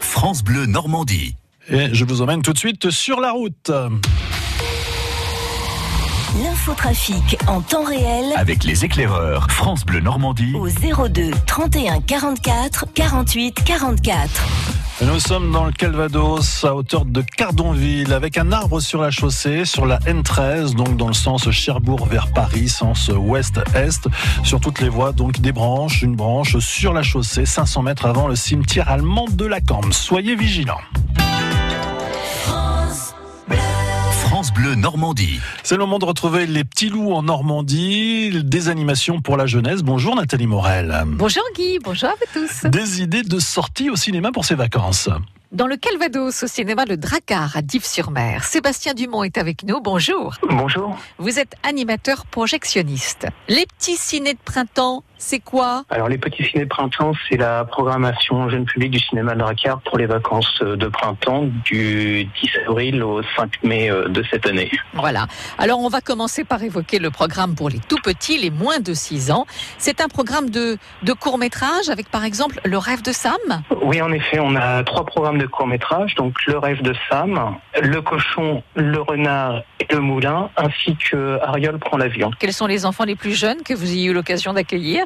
France Bleu Normandie. Et je vous emmène tout de suite sur la route. L'infotrafic en temps réel Avec les éclaireurs France Bleu Normandie. au 02 31 44 48 44. Nous sommes dans le Calvados, à hauteur de Cardonville, avec un arbre sur la chaussée, sur la N13, donc dans le sens Cherbourg vers Paris, sens ouest-est, sur toutes les voies, donc des branches, une branche sur la chaussée, 500 mètres avant le cimetière allemand de la Cambre. Soyez vigilants. Bleu Normandie. C'est le moment de retrouver les petits loups en Normandie, des animations pour la jeunesse. Bonjour Nathalie Morel. Bonjour Guy, bonjour à vous tous. Des idées de sortie au cinéma pour ces vacances. Dans le Calvados, au cinéma Le Dracar à Dives-sur-Mer, Sébastien Dumont est avec nous. Bonjour. Bonjour. Vous êtes animateur projectionniste. Les petits ciné de printemps, c'est quoi Alors les petits ciné de printemps, c'est la programmation jeune public du cinéma de Dracar pour les vacances de printemps du 10 avril au 5 mai euh, de cette année. Voilà. Alors on va commencer par évoquer le programme pour les tout petits, les moins de 6 ans. C'est un programme de, de court métrage avec par exemple Le rêve de Sam. Oui, en effet, on a trois programmes de court métrage, donc Le rêve de Sam, Le cochon, Le renard et Le moulin, ainsi que Ariel prend l'avion. Quels sont les enfants les plus jeunes que vous ayez eu l'occasion d'accueillir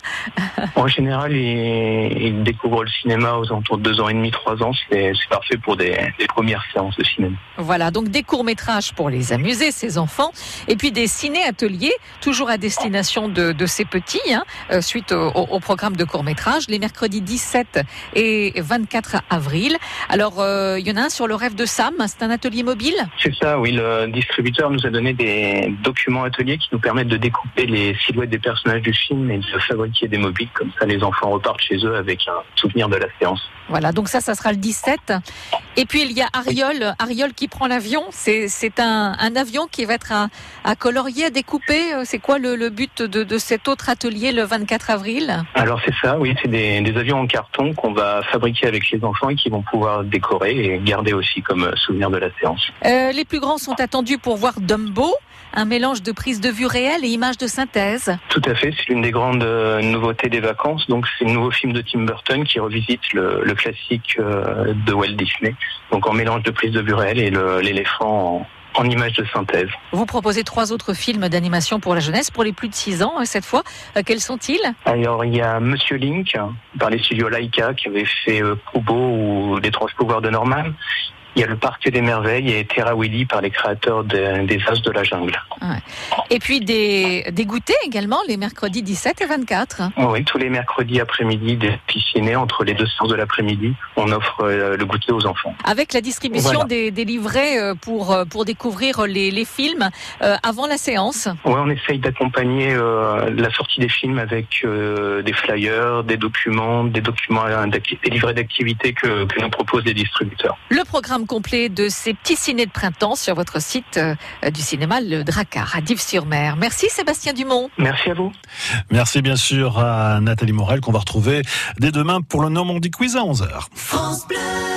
En général, ils, ils découvrent le cinéma aux alentours de deux ans et demi, trois ans. C'est parfait pour des, des premières séances de cinéma. Voilà, donc des courts-métrages pour les amuser, ces enfants, et puis des ciné-ateliers, toujours à destination de, de ces petits, hein, euh, suite au, programme de courts-métrages, les mercredis 17 et 24 avril. Alors, euh, il y en a un sur le rêve de Sam, c'est un atelier mobile? C'est ça, oui. Le distributeur nous a donné des documents ateliers qui nous permettent de découper les silhouettes des personnages du film et de fabriquer des mobiles. Comme ça, les enfants repartent chez eux avec un souvenir de la séance. Voilà, donc ça, ça sera le 17. Et puis il y a Ariol, Ariol qui prend l'avion. C'est c'est un, un avion qui va être à, à colorier, à découper. Euh, C'est quoi le, le but de, de cet autre atelier le 24 avril? Alors c'est ça, oui. C'est des, des avions en carton qu'on va fabriquer avec les enfants et qui vont pouvoir décorer et garder aussi comme souvenir de la séance. Euh, Les plus grands sont attendus pour voir Dumbo, un mélange de prise de vue réelle et images de synthèse. Tout à fait, c'est l'une des grandes euh, nouveautés des vacances. Donc c'est le nouveau film de Tim Burton qui revisite le, le classique euh, de Walt Disney. Donc en mélange de prise de réelle et l'éléphant en, en images de synthèse. Vous proposez trois autres films d'animation pour la jeunesse, pour les plus de 6 ans, euh, cette fois. Euh, quels sont-ils? Alors il y a Monsieur Link par les studios Laika qui avait fait euh, Kubo ou Les Trois Pouvoirs de Norman. Il y a le Parc des Merveilles et Terra Willy par les créateurs de- des As de la Jungle. Et puis des, des goûters également, les mercredis 17 et 24. Oui, tous les mercredis après-midi des piscinés entre les deux séances de l'après-midi, on offre euh, le goûter aux enfants. Avec la distribution Voilà. des, des livrets euh, pour, euh, pour découvrir les, les films euh, avant la séance. Ouais, on essaye d'accompagner euh, la sortie des films avec des flyers, des documents, des documents, des livrets d'activités que, que nous proposent les distributeurs. Le programme complet de ces petits cinés de printemps sur votre site euh, du cinéma Le Dracar à Dives-sur-Mer. Merci Sébastien Dumont. Merci à vous. Merci bien sûr à Nathalie Morel qu'on va retrouver dès demain pour le Normandie Quiz à 11h. France Bleu.